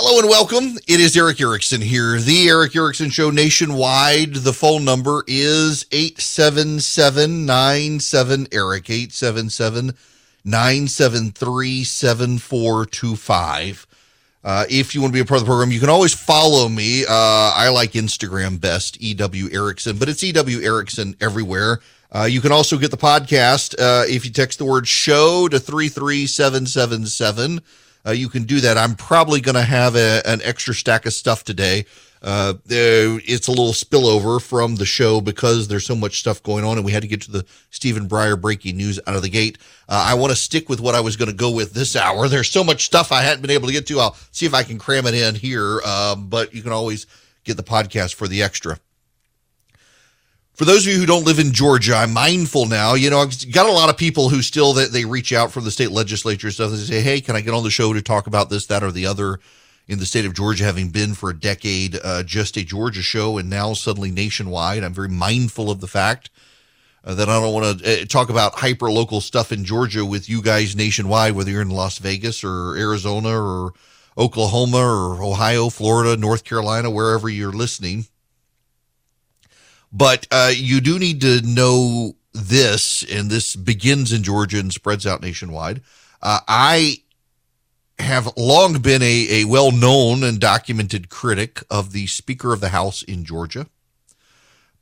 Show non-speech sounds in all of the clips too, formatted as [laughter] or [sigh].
Hello and welcome. It is Erick Erickson here, the Erick Erickson Show nationwide. The phone number is 877 Erick, 877 973 7425. Uh, if you want to be a part of the program, you can always follow me. Uh, I like Instagram best, EW Erickson, but it's EW Erickson everywhere. Uh, you can also get the podcast uh, if you text the word show to 33777. Uh, you can do that. I'm probably going to have a, an extra stack of stuff today. Uh, it's a little spillover from the show because there's so much stuff going on, and we had to get to the Stephen Breyer breaking news out of the gate. Uh, I want to stick with what I was going to go with this hour. There's so much stuff I hadn't been able to get to. I'll see if I can cram it in here, um, but you can always get the podcast for the extra for those of you who don't live in Georgia, I'm mindful now. You know, I've got a lot of people who still that they reach out from the state legislature stuff. They say, "Hey, can I get on the show to talk about this, that, or the other?" In the state of Georgia, having been for a decade uh, just a Georgia show, and now suddenly nationwide, I'm very mindful of the fact uh, that I don't want to uh, talk about hyper local stuff in Georgia with you guys nationwide, whether you're in Las Vegas or Arizona or Oklahoma or Ohio, Florida, North Carolina, wherever you're listening. But uh, you do need to know this, and this begins in Georgia and spreads out nationwide. Uh, I have long been a, a well known and documented critic of the Speaker of the House in Georgia.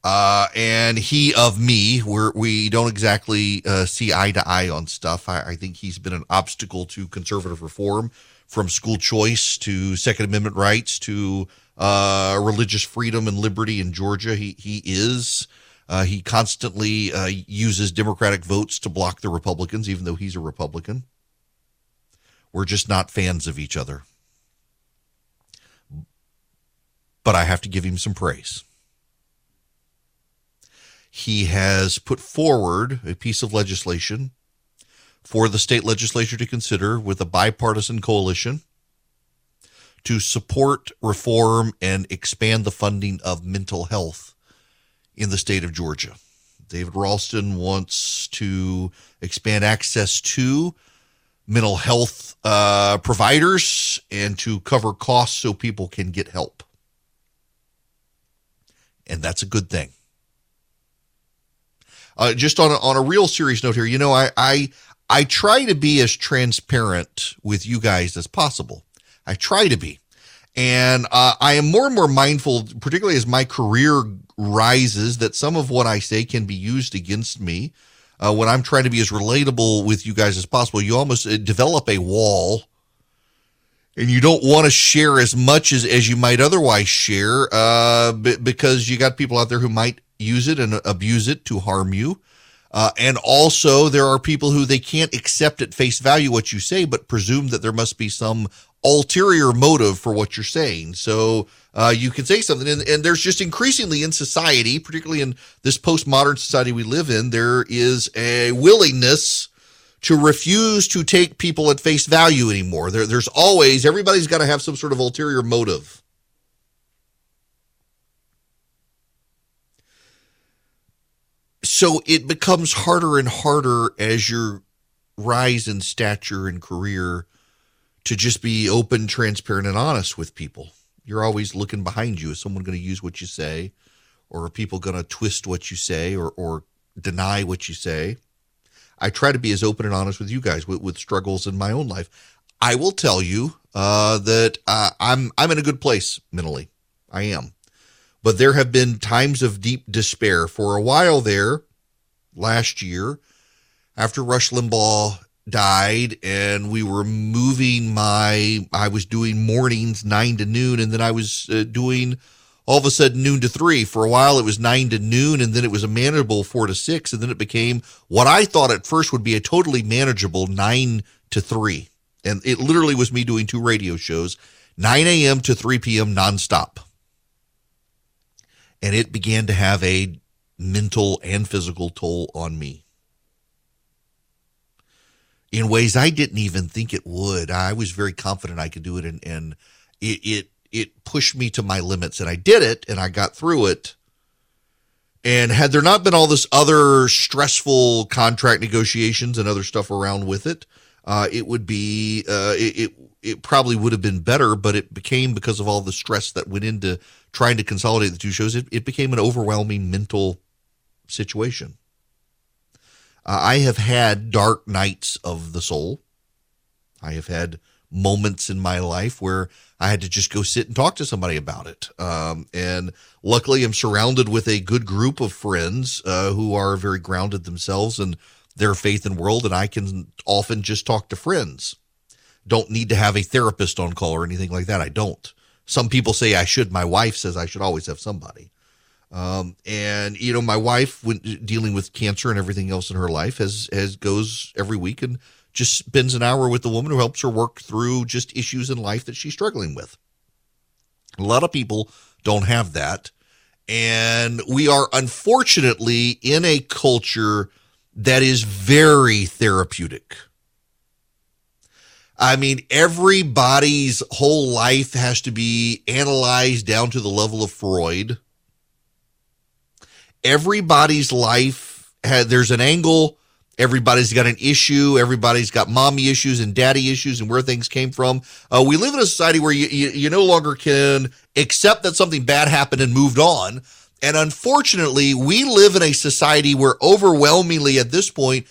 Uh, and he of me, where we don't exactly uh, see eye to eye on stuff. I, I, think he's been an obstacle to conservative reform, from school choice to Second Amendment rights to uh, religious freedom and liberty in Georgia. He he is. Uh, he constantly uh, uses Democratic votes to block the Republicans, even though he's a Republican. We're just not fans of each other. But I have to give him some praise. He has put forward a piece of legislation for the state legislature to consider with a bipartisan coalition to support reform and expand the funding of mental health in the state of Georgia. David Ralston wants to expand access to mental health uh, providers and to cover costs so people can get help. And that's a good thing. Uh, just on a, on a real serious note here, you know, I, I I try to be as transparent with you guys as possible. I try to be. And uh, I am more and more mindful, particularly as my career rises, that some of what I say can be used against me. Uh, when I'm trying to be as relatable with you guys as possible, you almost uh, develop a wall and you don't want to share as much as, as you might otherwise share uh, b- because you got people out there who might use it and abuse it to harm you. Uh, and also, there are people who they can't accept at face value what you say, but presume that there must be some ulterior motive for what you're saying. So uh, you can say something, and, and, there's just increasingly in society, particularly in this postmodern society we live in, there is a willingness to refuse to take people at face value anymore. There, there's always everybody's got to have some sort of ulterior motive. So it becomes harder and harder as your rise in stature and career to just be open, transparent, and honest with people. You're always looking behind you. Is someone going to use what you say? Or are people going to twist what you say or, or deny what you say? I try to be as open and honest with you guys with, with struggles in my own life. I will tell you uh, that uh, I'm I'm in a good place mentally. I am, but there have been times of deep despair for a while there. Last year, after Rush Limbaugh died and we were moving my i was doing mornings nine to noon and then i was uh, doing all of a sudden noon to three. For a while it was nine to noon and then it was a manageable four to six and then it became what i thought at first would be a totally manageable nine to three. And it literally was me doing two radio shows 9 a.m to 3 p.m nonstop. And it began to have a mental and physical toll on me in ways I didn't even think it would. I was very confident I could do it, and, and it, it it pushed me to my limits, and I did it, and I got through it. And had there not been all this other stressful contract negotiations and other stuff around with it, uh, it would be uh, it, it it probably would have been better, but it became because of all the stress that went into trying to consolidate the two shows. It, it became an overwhelming mental situation. Uh, I have had dark nights of the soul. I have had moments in my life where I had to just go sit and talk to somebody about it. Um, and luckily, I'm surrounded with a good group of friends uh, who are very grounded themselves and their faith and world, and I can often just talk to friends. Don't need to have a therapist on call or anything like that. I don't. Some people say I should. My wife says I should always have somebody. Um, and you know, my wife, when dealing with cancer and everything else in her life, has has goes every week and just spends an hour with the woman who helps her work through just issues in life that she's struggling with. A lot of people don't have that, and we are unfortunately in a culture that is very therapeutic. I mean, everybody's whole life has to be analyzed down to the level of Freud. Everybody's life had, there's an angle. Everybody's got an issue. Everybody's got mommy issues and daddy issues and where things came from. Uh, we live in a society where you, you, you no longer can accept that something bad happened and moved on. And unfortunately, we live in a society where overwhelmingly at this point,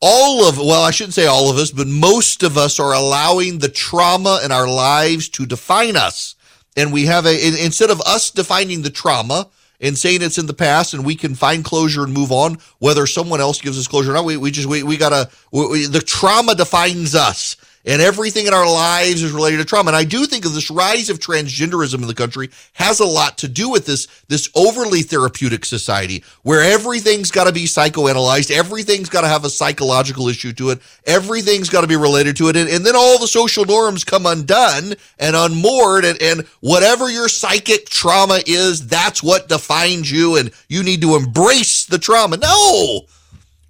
all of, well, I shouldn't say all of us, but most of us are allowing the trauma in our lives to define us. And we have a, instead of us defining the trauma and saying it's in the past and we can find closure and move on, whether someone else gives us closure or not, we, we just, we, we gotta, we, the trauma defines us and everything in our lives is related to trauma. And I do think of this rise of transgenderism in the country has a lot to do with this, this overly therapeutic society where everything's got to be psychoanalyzed. Everything's got to have a psychological issue to it. Everything's got to be related to it. And, and, then all the social norms come undone and unmoored and, and whatever your psychic trauma is, that's what defines you. And you need to embrace the trauma. No,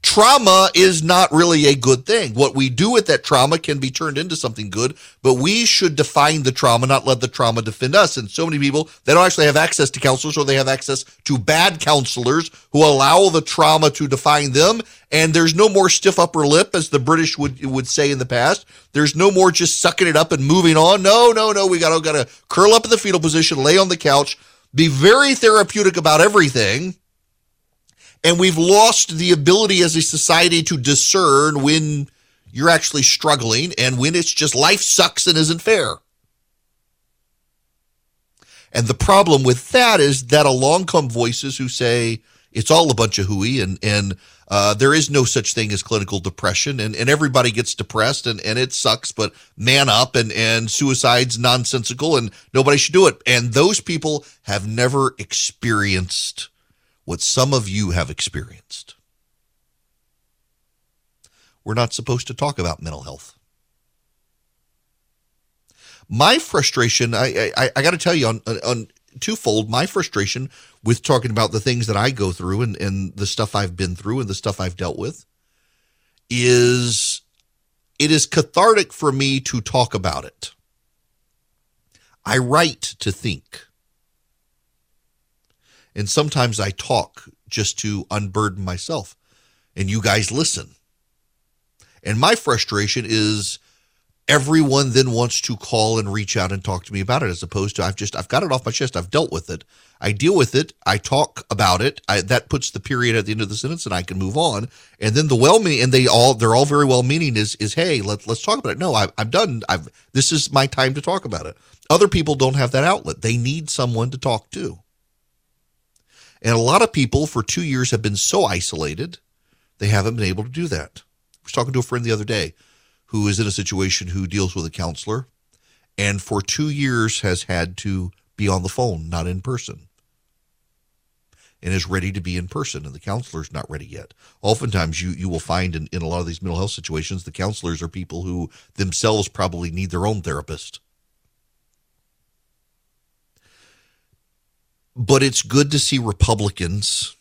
trauma is not really a good thing. What we do with that trauma can be turned into something good, but we should define the trauma, not let the trauma defend us. And so many people, they don't actually have access to counselors or they have access to bad counselors who allow the trauma to define them. And there's no more stiff upper lip, as the British would, would say in the past. There's no more just sucking it up and moving on. No, no, no. We gotta, gotta curl up in the fetal position, lay on the couch, be very therapeutic about everything and we've lost the ability as a society to discern when you're actually struggling and when it's just life sucks and isn't fair. And the problem with that is that along come voices who say it's all a bunch of hooey and, and uh, there is no such thing as clinical depression and, and everybody gets depressed and, and it sucks, but man up and, and suicide's nonsensical and nobody should do it. And those people have never experienced what some of you have experienced. We're not supposed to talk about mental health. My frustration, I, I, I got to tell you on, on twofold, my frustration with talking about the things that I go through and, and the stuff I've been through and the stuff I've dealt with is it is cathartic for me to talk about it. I write to think. And sometimes I talk just to unburden myself, and you guys listen. And my frustration is everyone then wants to call and reach out and talk to me about it as opposed to I've just I've got it off my chest. I've dealt with it. I deal with it. I talk about it. I, that puts the period at the end of the sentence and I can move on. And then the well meaning and they all they're all very well meaning is is hey, let, let's talk about it. No, I, I'm done. I've this is my time to talk about it. Other people don't have that outlet. They need someone to talk to. And a lot of people for two years have been so isolated, they haven't been able to do that. I was talking to a friend the other day who is in a situation who deals with a counselor and for two years has had to be on the phone, not in person, and is ready to be in person, and the counselor's not ready yet. Oftentimes, you, you will find in, in a lot of these mental health situations, the counselors are people who themselves probably need their own therapist But it's good to see Republicans,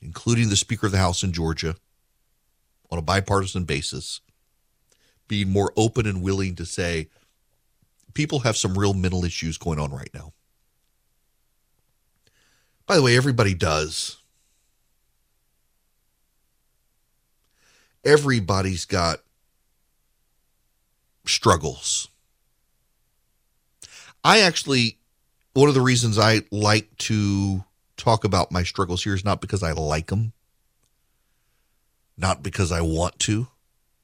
including the Speaker of the House in Georgia, on a bipartisan basis, being more open and willing to say people have some real mental issues going on right now. By the way, everybody does. Everybody's got struggles. I actually, one of the reasons I like to talk about my struggles here is not because I like them, not because I want to,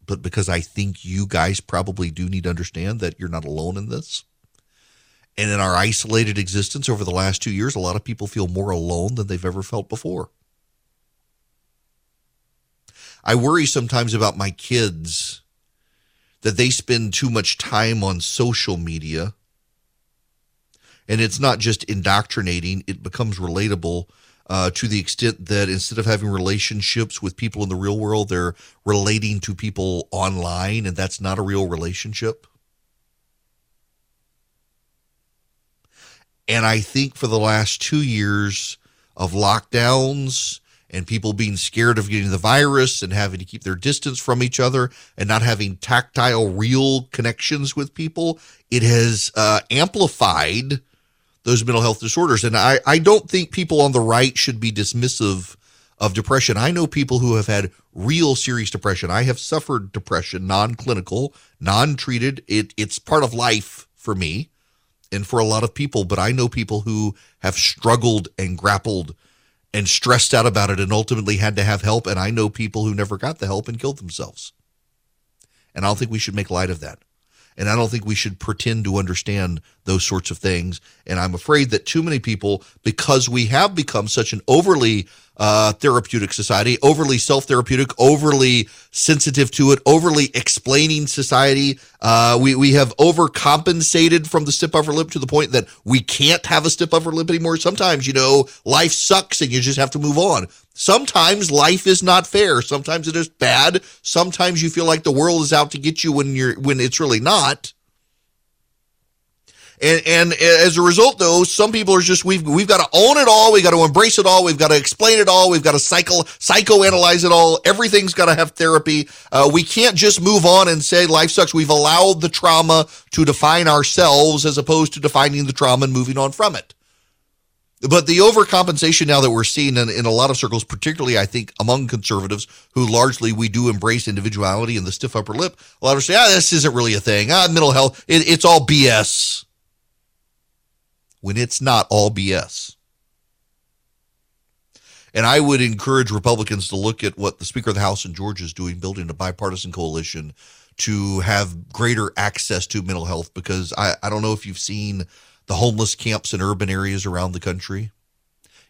but because I think you guys probably do need to understand that you're not alone in this. And in our isolated existence over the last two years, a lot of people feel more alone than they've ever felt before. I worry sometimes about my kids that they spend too much time on social media. And it's not just indoctrinating, it becomes relatable uh, to the extent that instead of having relationships with people in the real world, they're relating to people online, and that's not a real relationship. And I think for the last two years of lockdowns and people being scared of getting the virus and having to keep their distance from each other and not having tactile, real connections with people, it has uh, amplified those mental health disorders. And I, I don't think people on the right should be dismissive of depression. I know people who have had real serious depression. I have suffered depression, non clinical, non treated. It, it's part of life for me and for a lot of people, but I know people who have struggled and grappled and stressed out about it and ultimately had to have help. And I know people who never got the help and killed themselves. And I don't think we should make light of that. And I don't think we should pretend to understand those sorts of things. And I'm afraid that too many people, because we have become such an overly uh, therapeutic society, overly self therapeutic, overly sensitive to it, overly explaining society. Uh, we, we have overcompensated from the stiff upper lip to the point that we can't have a stiff upper lip anymore. Sometimes, you know, life sucks and you just have to move on. Sometimes life is not fair. Sometimes it is bad. Sometimes you feel like the world is out to get you when you're when it's really not. And, and as a result, though, some people are just we've we've got to own it all. we've got to embrace it all. We've got to explain it all. We've got to psycho psychoanalyze it all. Everything's got to have therapy. Uh, we can't just move on and say life sucks. We've allowed the trauma to define ourselves as opposed to defining the trauma and moving on from it. But the overcompensation now that we're seeing in, in a lot of circles, particularly I think among conservatives who largely we do embrace individuality and the stiff upper lip, a lot of say, ah, this isn't really a thing. Ah, mental health, it, it's all BS when it's not all BS. And I would encourage Republicans to look at what the Speaker of the House in Georgia is doing, building a bipartisan coalition to have greater access to mental health. Because I, I don't know if you've seen the homeless camps in urban areas around the country.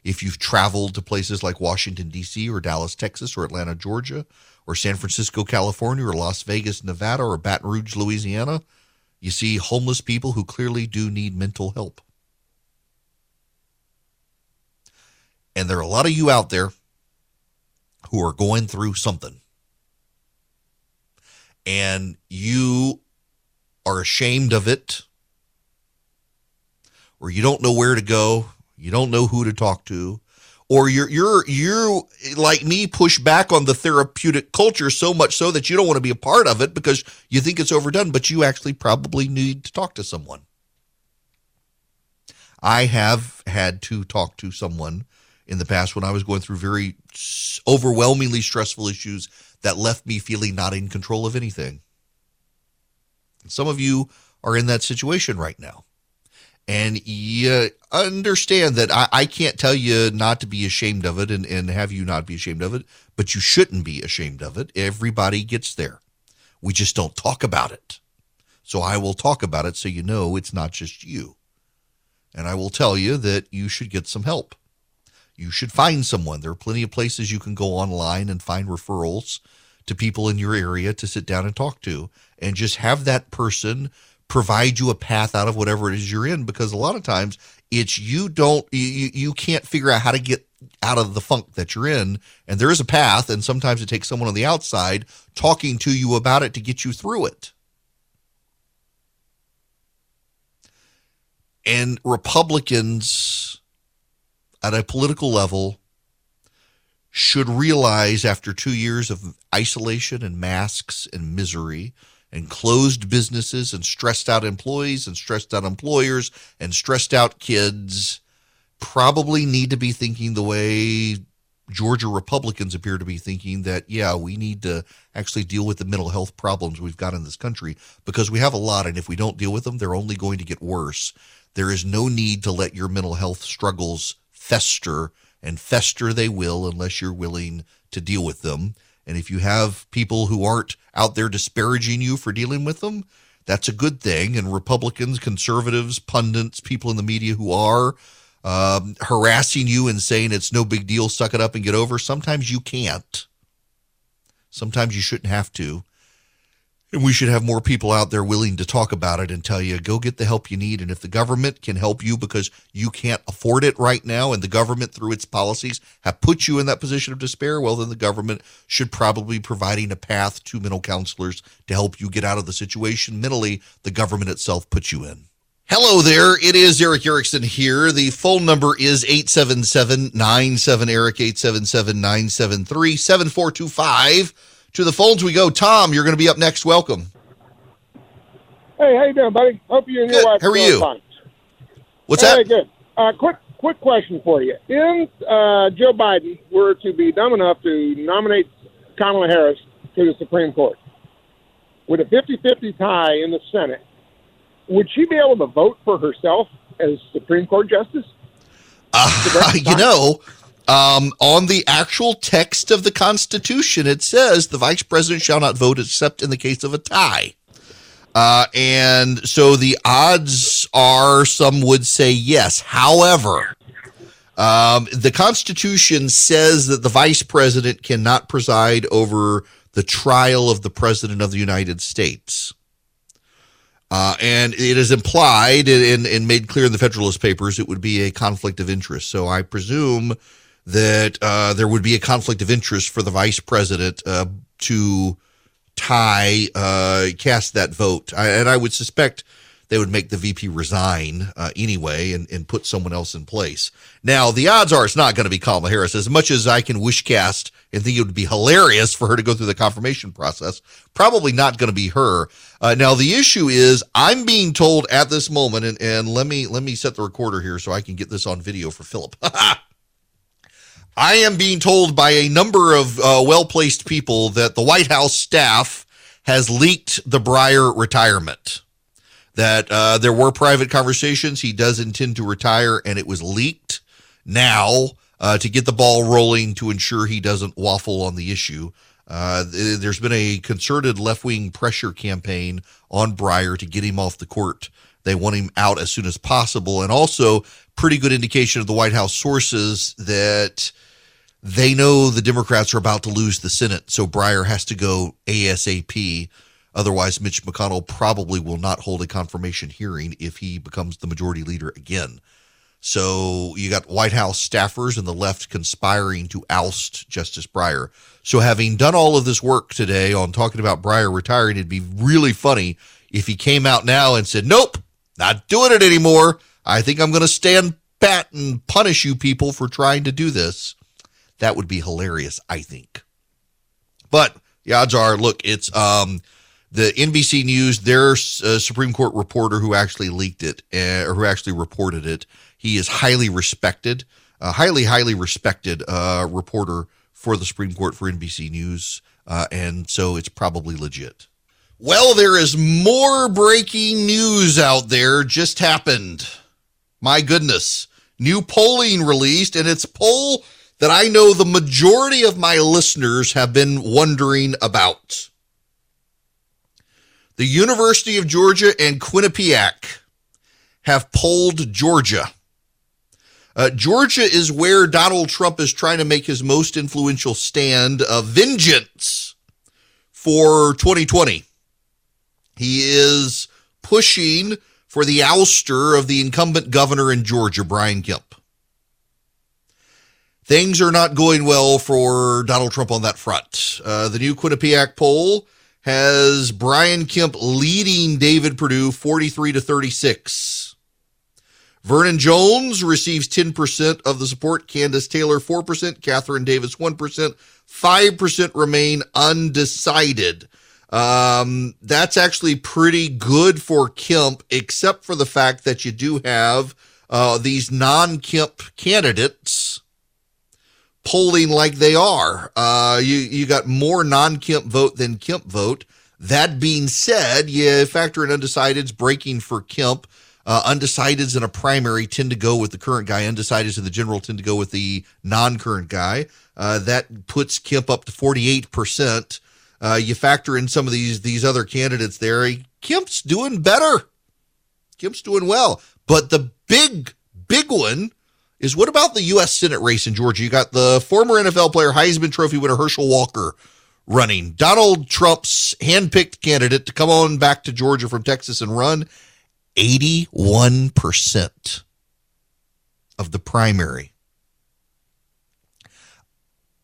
If you've traveled to places like Washington, D.C., or Dallas, Texas, or Atlanta, Georgia, or San Francisco, California, or Las Vegas, Nevada, or Baton Rouge, Louisiana, you see homeless people who clearly do need mental help. And there are a lot of you out there who are going through something. And you are ashamed of it, or you don't know where to go, you don't know who to talk to, or you're you're you're like me push back on the therapeutic culture so much so that you don't want to be a part of it because you think it's overdone, but you actually probably need to talk to someone. I have had to talk to someone in the past when I was going through very overwhelmingly stressful issues that left me feeling not in control of anything. Some of you are in that situation right now. And you understand that I, I, can't tell you not to be ashamed of it and, and have you not be ashamed of it, but you shouldn't be ashamed of it. Everybody gets there. We just don't talk about it. So I will talk about it so you know it's not just you. And I will tell you that you should get some help you should find someone. There are plenty of places you can go online and find referrals to people in your area to sit down and talk to and just have that person provide you a path out of whatever it is you're in because a lot of times it's you don't you you can't figure out how to get out of the funk that you're in. And there is a path and sometimes it takes someone on the outside talking to you about it to get you through it. And republicans at a political level should realize after two years of isolation and masks and misery and closed businesses and stressed out employees and stressed out employers and stressed out kids probably need to be thinking the way Georgia Republicans appear to be thinking that, yeah, we need to actually deal with the mental health problems we've got in this country because we have a lot. And if we don't deal with them, they're only going to get worse. There is no need to let your mental health struggles fester, and fester they will unless you're willing to deal with them. And if you have people who aren't out there disparaging you for dealing with them, that's a good thing. And Republicans, conservatives, pundits, people in the media who are um, harassing you and saying it's no big deal, suck it up and get over, sometimes you can't. Sometimes you shouldn't have to. And we should have more people out there willing to talk about it and tell you, go get the help you need. And if the government can help you because you can't afford it right now, and the government, through its policies, have put you in that position of despair, well, then the government should probably be providing a path to mental counselors to help you get out of the situation mentally the government itself puts you in. Hello there. It is Erick Erickson here. The phone number is 877 97 Erick, 877 973 7425. To the phones we go. Tom, you're going to be up next. Welcome. Hey, how you doing, buddy? Hope you and Good. your wife How are you? fine. What's hey, that? good. Uh, quick, quick question for you. If uh, Joe Biden were to be dumb enough to nominate Kamala Harris to the Supreme Court, with a 50-50 tie in the Senate, would she be able to vote for herself as Supreme Court justice? Uh, [laughs] you know, um, on the actual text of the Constitution, it says the vice president shall not vote except in the case of a tie. Uh, and so the odds are some would say yes. However, um, the Constitution says that the vice president cannot preside over the trial of the president of the United States. Uh, and it is implied and, and made clear in the Federalist Papers it would be a conflict of interest. So I presume that uh, there would be a conflict of interest for the vice president uh, to tie, uh, cast that vote. I, and I would suspect they would make the VP resign uh, anyway and, and put someone else in place. Now, the odds are it's not going to be Kamala Harris. As much as I can wish cast and think it would be hilarious for her to go through the confirmation process, probably not going to be her. Uh, now, the issue is I'm being told at this moment, and, and let me let me set the recorder here so I can get this on video for Philip. [laughs] I am being told by a number of uh, well placed people that the White House staff has leaked the Breyer retirement. That uh, there were private conversations. He does intend to retire, and it was leaked now uh, to get the ball rolling to ensure he doesn't waffle on the issue. Uh, there's been a concerted left wing pressure campaign on Breyer to get him off the court. They want him out as soon as possible, and also pretty good indication of the White House sources that they know the Democrats are about to lose the Senate, so Breyer has to go ASAP. Otherwise, Mitch McConnell probably will not hold a confirmation hearing if he becomes the majority leader again. So you got White House staffers and the left conspiring to oust Justice Breyer. So having done all of this work today on talking about Breyer retiring, it'd be really funny if he came out now and said, "Nope, not doing it anymore. I think I'm going to stand pat and punish you people for trying to do this." That would be hilarious, I think. But the odds are, look, it's um, the NBC News, their uh, Supreme Court reporter who actually leaked it uh, or who actually reported it. He is highly respected, a highly, highly respected uh, reporter for the Supreme Court for NBC News. Uh, and so it's probably legit. Well, there is more breaking news out there. Just happened. My goodness. New polling released, and it's poll that I know the majority of my listeners have been wondering about. The University of Georgia and Quinnipiac have polled Georgia. Uh, Georgia is where Donald Trump is trying to make his most influential stand of vengeance for 2020. He is pushing for the ouster of the incumbent governor in Georgia, Brian Kemp. Things are not going well for Donald Trump on that front. Uh, the new Quinnipiac poll has Brian Kemp leading David Perdue 43 to 36. Vernon Jones receives 10% of the support, Kandiss Taylor 4%, Catherine Davis 1%, 5% remain undecided. Um, that's actually pretty good for Kemp, except for the fact that you do have uh, these non Kemp candidates polling like they are. Uh, you you got more non-Kemp vote than Kemp vote. That being said, you factor in undecideds breaking for Kemp. Uh, undecideds in a primary tend to go with the current guy. Undecideds in the general tend to go with the non-current guy. Uh, that puts Kemp up to 48%. Uh, you factor in some of these these other candidates there. Kemp's doing better. Kemp's doing well. But the big, big one is what about the U.S. Senate race in Georgia? You got the former NFL player, Heisman Trophy winner Herschel Walker running. Donald Trump's handpicked candidate to come on back to Georgia from Texas and run 81% of the primary.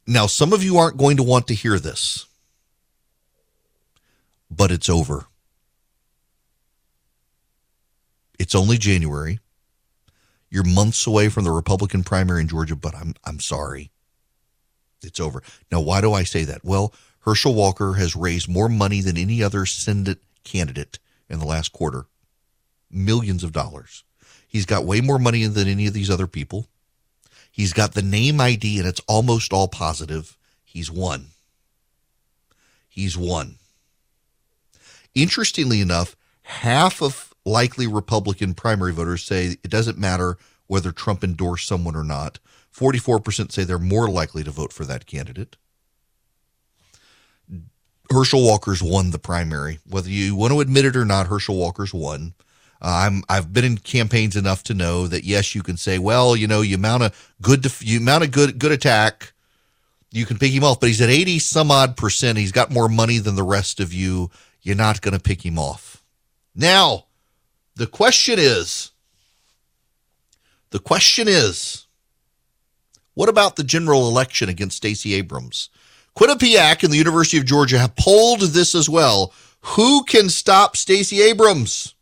Now, some of you aren't going to want to hear this, but it's over. It's only January. You're months away from the Republican primary in Georgia, but I'm I'm sorry. It's over. Now, why do I say that? Well, Herschel Walker has raised more money than any other Senate candidate in the last quarter. Millions of dollars. He's got way more money than any of these other people. He's got the name ID and it's almost all positive. He's won. He's won. Interestingly enough, half of likely Republican primary voters say it doesn't matter whether Trump endorsed someone or not. 44% say they're more likely to vote for that candidate. Herschel Walker's won the primary. Whether you want to admit it or not, Herschel Walker's won. Uh, I'm I've been in campaigns enough to know that yes, you can say, well, you know, you mount a good def- you mount a good good attack, you can pick him off, but he's at 80 some odd percent. He's got more money than the rest of you. You're not going to pick him off. Now, the question is, the question is, what about the general election against Stacey Abrams? Quinnipiac and the University of Georgia have polled this as well. Who can stop Stacey Abrams?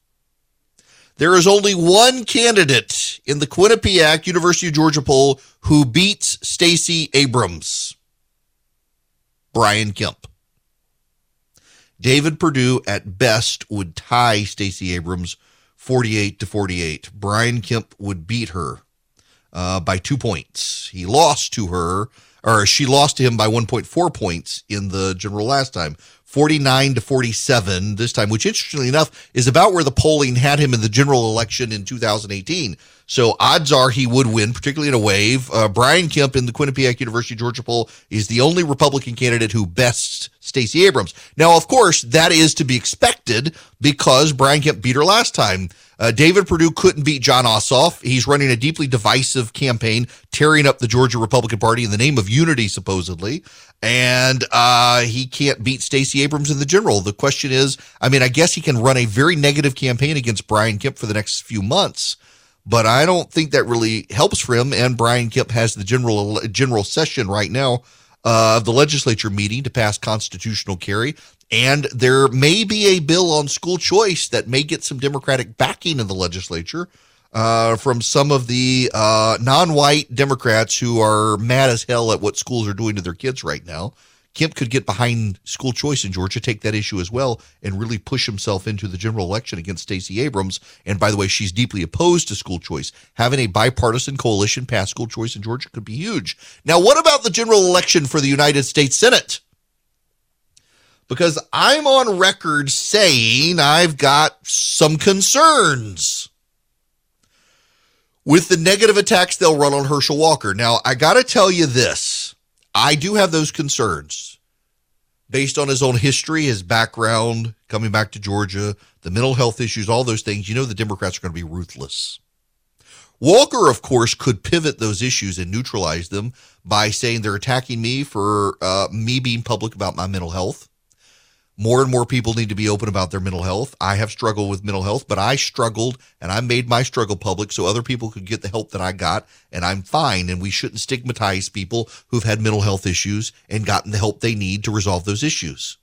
There is only one candidate in the Quinnipiac University of Georgia poll who beats Stacey Abrams. Brian Kemp. David Perdue at best would tie Stacey Abrams 48 to 48. Brian Kemp would beat her uh, by two points. He lost to her, or she lost to him by 1.4 points in the general last time. 49 to 47 this time, which interestingly enough is about where the polling had him in the general election in 2018. So odds are he would win, particularly in a wave. Uh, Brian Kemp in the Quinnipiac University Georgia poll is the only Republican candidate who bests Stacey Abrams. Now, of course, that is to be expected because Brian Kemp beat her last time. Uh, David Perdue couldn't beat Jon Ossoff. He's running a deeply divisive campaign, tearing up the Georgia Republican Party in the name of unity, supposedly. And uh, he can't beat Stacey Abrams in the general. The question is, I mean, I guess he can run a very negative campaign against Brian Kemp for the next few months but I don't think that really helps for him. And Brian Kemp has the general general session right now of the legislature meeting to pass constitutional carry. And there may be a bill on school choice that may get some Democratic backing in the legislature uh, from some of the uh, non white Democrats who are mad as hell at what schools are doing to their kids right now. Kemp could get behind school choice in Georgia, take that issue as well, and really push himself into the general election against Stacey Abrams. And by the way, she's deeply opposed to school choice. Having a bipartisan coalition pass school choice in Georgia could be huge. Now, what about the general election for the United States Senate? Because I'm on record saying I've got some concerns with the negative attacks they'll run on Herschel Walker. Now, I got to tell you this I do have those concerns based on his own history, his background, coming back to Georgia, the mental health issues, all those things. You know, the Democrats are going to be ruthless. Walker, of course, could pivot those issues and neutralize them by saying they're attacking me for uh, me being public about my mental health. More and more people need to be open about their mental health. I have struggled with mental health, but I struggled and I made my struggle public so other people could get the help that I got and I'm fine. And we shouldn't stigmatize people who've had mental health issues and gotten the help they need to resolve those issues.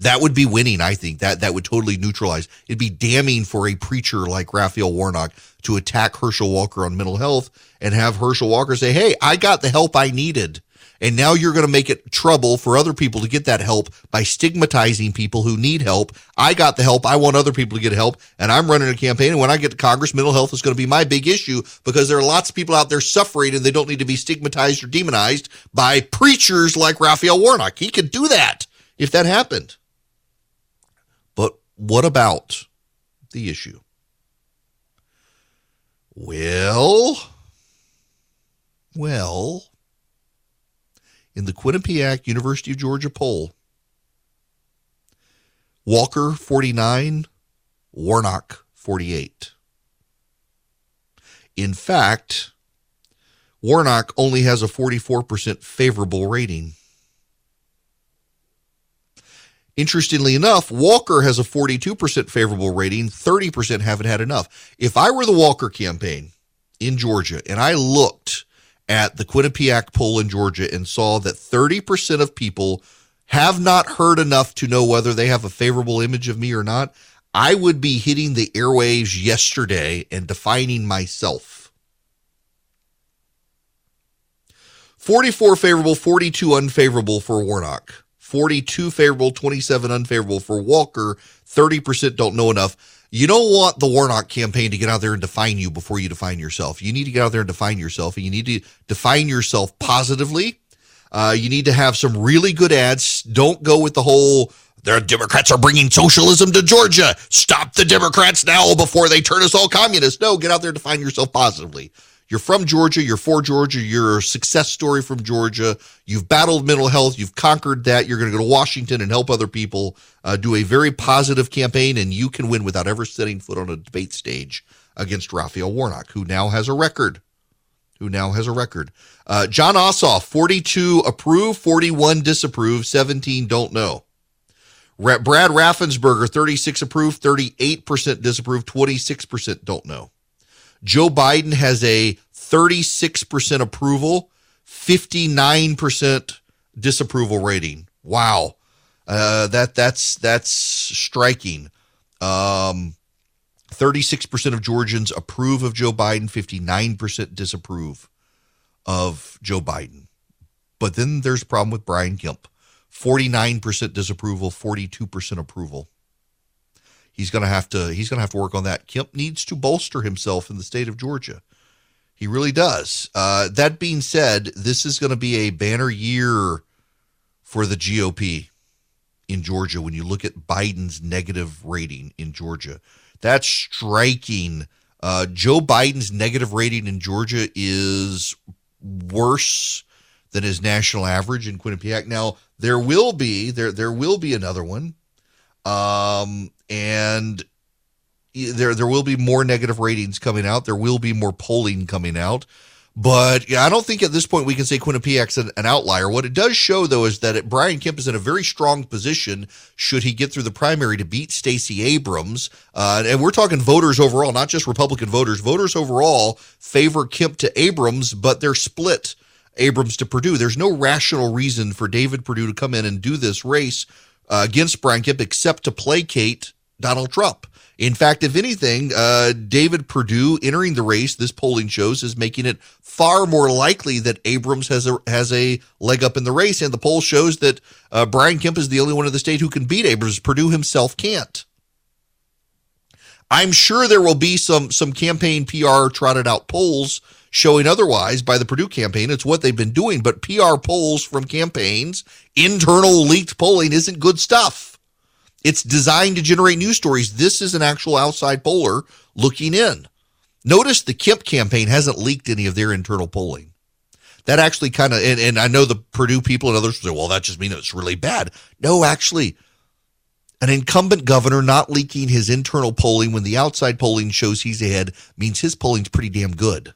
That would be winning, I think. That that would totally neutralize. It'd be damning for a preacher like Raphael Warnock to attack Herschel Walker on mental health and have Herschel Walker say, Hey, I got the help I needed And now you're going to make it trouble for other people to get that help by stigmatizing people who need help. I got the help. I want other people to get help. And I'm running a campaign. And when I get to Congress, mental health is going to be my big issue because there are lots of people out there suffering and they don't need to be stigmatized or demonized by preachers like Raphael Warnock. He could do that if that happened. But what about the issue? Well, well, in the Quinnipiac University of Georgia poll, Walker 49, Warnock 48. In fact, Warnock only has a 44% favorable rating. Interestingly enough, Walker has a 42% favorable rating, 30% haven't had enough. If I were the Walker campaign in Georgia and I looked at the Quinnipiac poll in Georgia and saw that 30% of people have not heard enough to know whether they have a favorable image of me or not, I would be hitting the airwaves yesterday and defining myself. 44 favorable, 42 unfavorable for Warnock. 42 favorable, 27 unfavorable for Walker. 30% don't know enough. You don't want the Warnock campaign to get out there and define you before you define yourself. You need to get out there and define yourself, and you need to define yourself positively. Uh, you need to have some really good ads. Don't go with the whole the Democrats are bringing socialism to Georgia. Stop the Democrats now before they turn us all communists. No, get out there and define yourself positively. You're from Georgia. You're for Georgia. You're a success story from Georgia. You've battled mental health. You've conquered that. You're going to go to Washington and help other people uh, do a very positive campaign, and you can win without ever setting foot on a debate stage against Raphael Warnock, who now has a record. Who now has a record. Uh, Jon Ossoff, 42 approve, 41 disapprove, 17 don't know. Brad Raffensperger, 36 approve, 38% disapprove, 26% don't know. Joe Biden has a 36% approval, 59% disapproval rating. Wow. Uh, that that's that's striking. Um, 36% of Georgians approve of Joe Biden, 59% disapprove of Joe Biden. But then there's a problem with Brian Kemp. 49% disapproval, 42% approval he's going to have to he's going to have to work on that. Kemp needs to bolster himself in the state of Georgia. He really does. Uh, that being said, this is going to be a banner year for the GOP in Georgia. When you look at Biden's negative rating in Georgia, that's striking. Uh, Joe Biden's negative rating in Georgia is worse than his national average in Quinnipiac. Now there will be there there will be another one. Um, and there there will be more negative ratings coming out. There will be more polling coming out. But yeah, I don't think at this point we can say Quinnipiac's an, an outlier. What it does show, though, is that it, Brian Kemp is in a very strong position should he get through the primary to beat Stacey Abrams. Uh, and we're talking voters overall, not just Republican voters. Voters overall favor Kemp to Abrams, but they're split Abrams to Perdue. There's no rational reason for David Perdue to come in and do this race uh, against Brian Kemp except to placate Donald Trump. In fact, if anything, uh, David Perdue entering the race, this polling shows, is making it far more likely that Abrams has a has a leg up in the race. And the poll shows that uh, Brian Kemp is the only one in the state who can beat Abrams. Perdue himself can't. I'm sure there will be some some campaign PR trotted out polls showing otherwise by the Perdue campaign. It's what they've been doing, but PR polls from campaigns, internal leaked polling isn't good stuff. It's designed to generate news stories. This is an actual outside poller looking in. Notice the Kemp campaign hasn't leaked any of their internal polling. That actually kind of, and, and I know the Perdue people and others say, well, that just means it's really bad. No, actually, an incumbent governor not leaking his internal polling when the outside polling shows he's ahead means his polling's pretty damn good.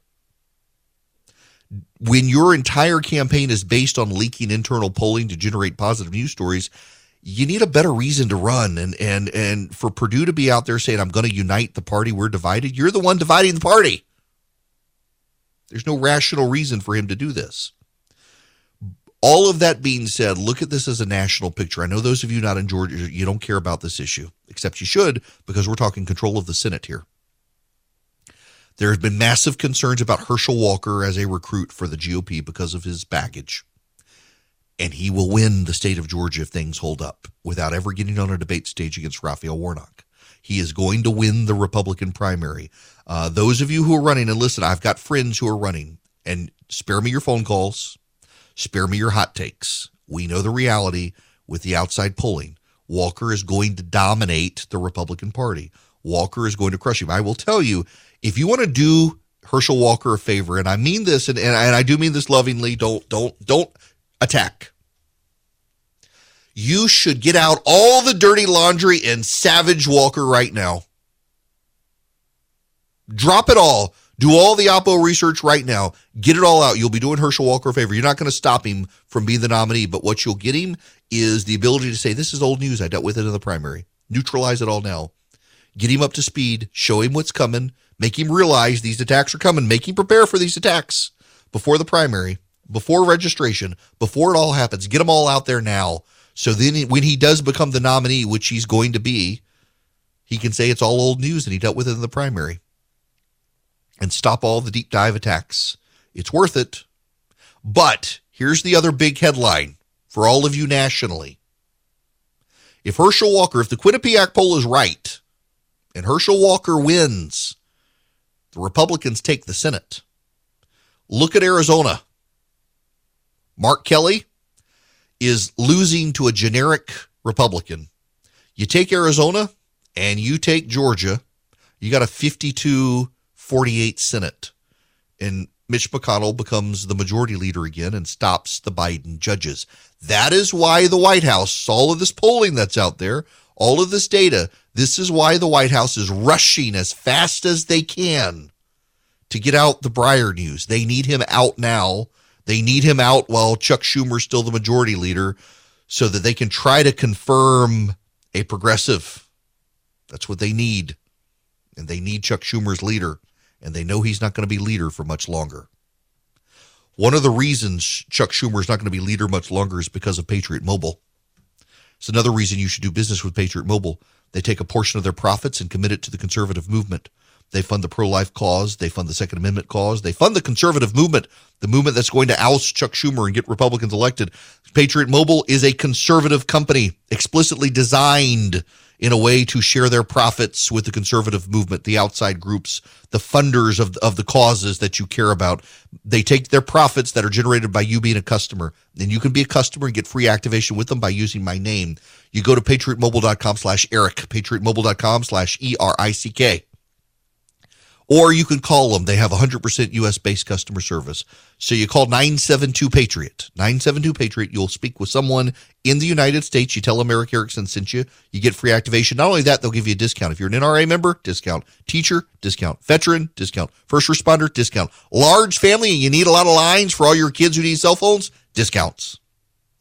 When your entire campaign is based on leaking internal polling to generate positive news stories, you need a better reason to run. And and and for Perdue to be out there saying I'm going to unite the party we're divided you're the one dividing the party. There's no rational reason for him to do this. All of that being said look at this as a national picture. I know those of you not in Georgia you don't care about this issue except you should because we're talking control of the Senate here there have been massive concerns about Herschel Walker as a recruit for the GOP because of his baggage and he will win the state of Georgia if things hold up without ever getting on a debate stage against Raphael Warnock. He is going to win the Republican primary. Uh, those of you who are running, and listen, I've got friends who are running, and spare me your phone calls, spare me your hot takes. We know the reality with the outside polling. Walker is going to dominate the Republican Party. Walker is going to crush him. I will tell you, if you want to do Herschel Walker a favor, and I mean this, and, and, and I do mean this lovingly, don't don't don't attack you should get out all the dirty laundry and Savage Walker right now. Drop it all. Do all the Oppo research right now. Get it all out. You'll be doing Herschel Walker a favor. You're not going to stop him from being the nominee, but what you'll get him is the ability to say, This is old news. I dealt with it in the primary. Neutralize it all now. Get him up to speed. Show him what's coming. Make him realize these attacks are coming. Make him prepare for these attacks before the primary, before registration, before it all happens. Get them all out there now so then when he does become the nominee, which he's going to be, he can say it's all old news and he dealt with it in the primary and stop all the deep dive attacks. It's worth it. But here's the other big headline for all of you nationally. If Herschel Walker, if the Quinnipiac poll is right and Herschel Walker wins, the Republicans take the Senate. Look at Arizona. Mark Kelly, is losing to a generic Republican. You take Arizona and you take Georgia, you got a 52 48 Senate. And Mitch McConnell becomes the majority leader again and stops the Biden judges. That is why the White House, all of this polling that's out there, all of this data, this is why the White House is rushing as fast as they can to get out the Breyer news. They need him out now they need him out while Chuck Schumer's still the majority leader so that they can try to confirm a progressive. That's what they need. And they need Chuck Schumer's leader. And they know he's not going to be leader for much longer. One of the reasons Chuck Schumer is not going to be leader much longer is because of Patriot Mobile. It's another reason you should do business with Patriot Mobile. They take a portion of their profits and commit it to the conservative movement. They fund the pro life cause. They fund the Second Amendment cause. They fund the conservative movement, the movement that's going to oust Chuck Schumer and get Republicans elected. Patriot Mobile is a conservative company explicitly designed in a way to share their profits with the conservative movement, the outside groups, the funders of, of the causes that you care about. They take their profits that are generated by you being a customer, and you can be a customer and get free activation with them by using my name. You go to patriotmobile.com slash Erick, patriotmobile.com slash E-R-I-C-K or you can call them. They have 100% US based customer service. So you call 972 Patriot. 972 Patriot. You'll speak with someone in the United States. You tell them Erick Erickson sent you. You get free activation. Not only that, they'll give you a discount. If you're an NRA member, discount. Teacher, discount. Veteran, discount. First responder, discount. Large family and you need a lot of lines for all your kids who need cell phones, discounts.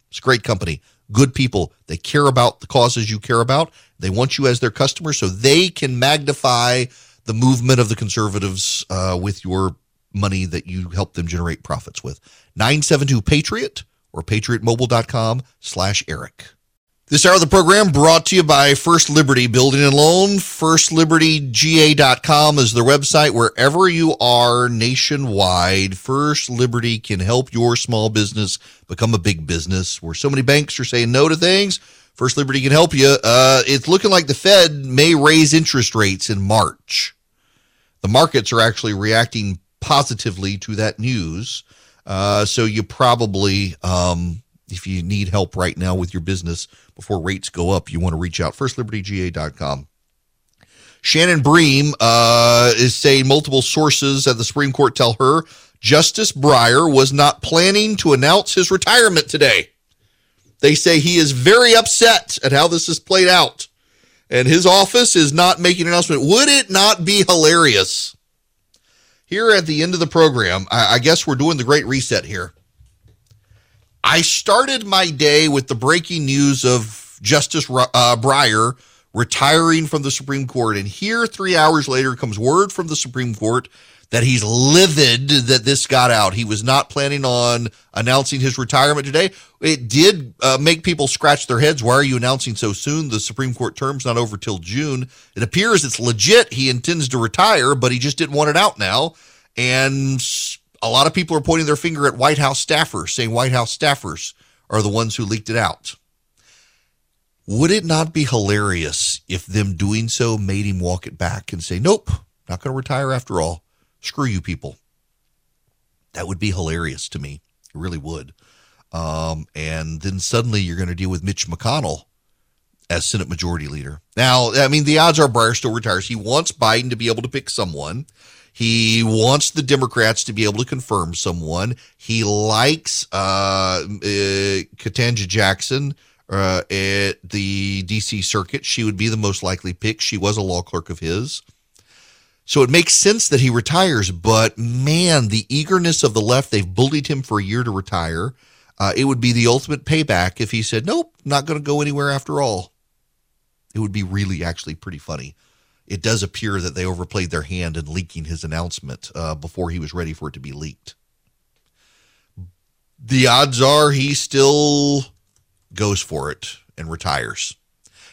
It's a great company. Good people. They care about the causes you care about. They want you as their customer so they can magnify the movement of the conservatives uh, with your money that you help them generate profits with. 972 Patriot or patriotmobile.com slash Erick. This hour of the program brought to you by First Liberty Building and Loan. FirstLibertyGA.com is their website. Wherever you are nationwide, First Liberty can help your small business become a big business. Where so many banks are saying no to things, First Liberty can help you. Uh, it's looking like the Fed may raise interest rates in March. The markets are actually reacting positively to that news. Uh, so you probably, um, if you need help right now with your business before rates go up, you want to reach out. FirstLibertyGA.com. Shannon Bream uh, is saying multiple sources at the Supreme Court tell her Justice Breyer was not planning to announce his retirement today. They say he is very upset at how this has played out, and his office is not making an announcement. Would it not be hilarious? Here at the end of the program, I, I guess we're doing the great reset here. I started my day with the breaking news of Justice uh, Breyer retiring from the Supreme Court. And here, three hours later, comes word from the Supreme Court that he's livid that this got out. He was not planning on announcing his retirement today. It did uh, make people scratch their heads. Why are you announcing so soon? The Supreme Court term's not over till June. It appears it's legit. He intends to retire, but he just didn't want it out now. And a lot of people are pointing their finger at White House staffers, saying White House staffers are the ones who leaked it out. Would it not be hilarious if them doing so made him walk it back and say, nope, not going to retire after all? Screw you people. That would be hilarious to me. It really would. Um, and then suddenly you're going to deal with Mitch McConnell as Senate Majority Leader. Now, I mean, the odds are Breyer still retires. He wants Biden to be able to pick someone. He wants the Democrats to be able to confirm someone. He likes uh, uh, Ketanji Jackson uh, at the D.C. Circuit. She would be the most likely pick. She was a law clerk of his. So it makes sense that he retires, but man, the eagerness of the left, they've bullied him for a year to retire. Uh, it would be the ultimate payback if he said, Nope, not going to go anywhere after all. It would be really actually pretty funny. It does appear that they overplayed their hand in leaking his announcement uh, before he was ready for it to be leaked. The odds are he still goes for it and retires.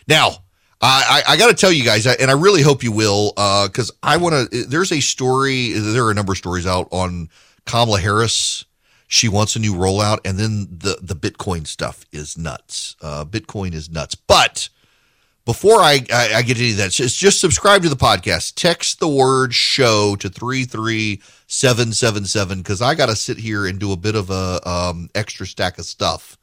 Now, I, I, got to tell you guys, and I really hope you will, because uh, I want to. There's a story. There are a number of stories out on Kamala Harris. She wants a new rollout, and then the the Bitcoin stuff is nuts. Uh, Bitcoin is nuts. But before I, I, I get into that, just, just subscribe to the podcast. Text the word "show" to three three seven seven seven because I got to sit here and do a bit of a um, extra stack of stuff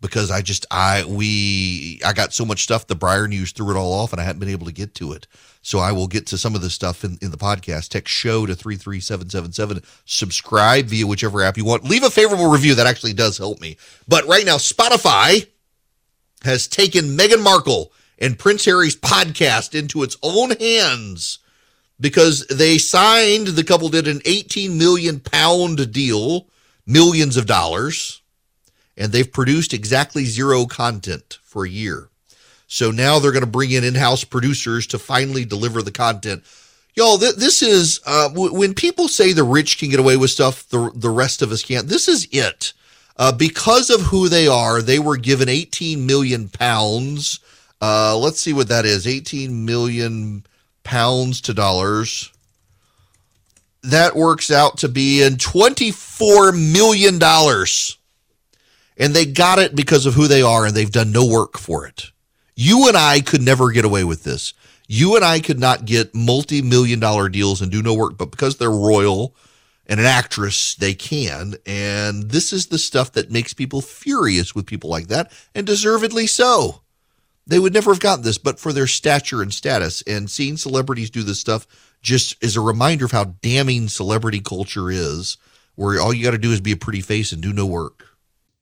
because I just I we I got so much stuff the Breyer News threw it all off and I hadn't been able to get to it. So I will get to some of this stuff in, in the podcast. Text show to 33777. Subscribe via whichever app you want. Leave a favorable review. That actually does help me. But right now, Spotify has taken Meghan Markle and Prince Harry's podcast into its own hands because they signed, the couple did an 18 million pound deal, millions of dollars and they've produced exactly zero content for a year. So now they're going to bring in in-house producers to finally deliver the content. Y'all, th- this is uh, w- when people say the rich can get away with stuff, the the rest of us can't. This is it. Uh, because of who they are, they were given 18 million pounds. Uh, let's see what that is 18 million pounds to dollars. That works out to be in $24 million. And they got it because of who they are, and they've done no work for it. You and I could never get away with this. You and I could not get multi million dollar deals and do no work, but because they're royal and an actress, they can. And this is the stuff that makes people furious with people like that, and deservedly so. They would never have gotten this but for their stature and status. And seeing celebrities do this stuff just is a reminder of how damning celebrity culture is, where all you got to do is be a pretty face and do no work.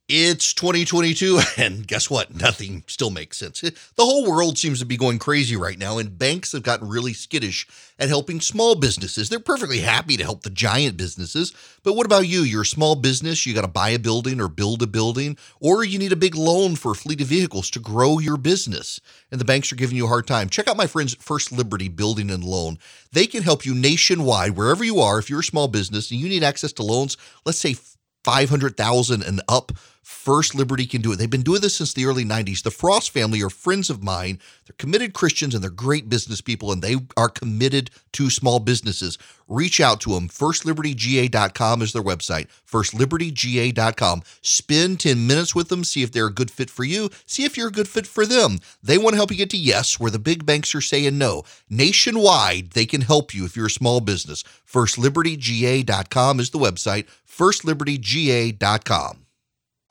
It's 2022, [laughs] and guess what? Nothing still makes sense. The whole world seems to be going crazy right now, and banks have gotten really skittish at helping small businesses. They're perfectly happy to help the giant businesses, but what about you? You're a small business, you got to buy a building or build a building, or you need a big loan for a fleet of vehicles to grow your business, and the banks are giving you a hard time. Check out my friends First Liberty Building and Loan. They can help you nationwide, wherever you are. If you're a small business and you need access to loans, let's say 500,000 and up First Liberty can do it. They've been doing this since the early 90s. The Frost family are friends of mine. They're committed Christians and they're great business people, and they are committed to small businesses. Reach out to them. FirstLibertyGA.com is their website. FirstLibertyGA.com. Spend 10 minutes with them. See if they're a good fit for you. See if you're a good fit for them. They want to help you get to yes, where the big banks are saying no. Nationwide, they can help you if you're a small business. FirstLibertyGA.com is the website. FirstLibertyGA.com.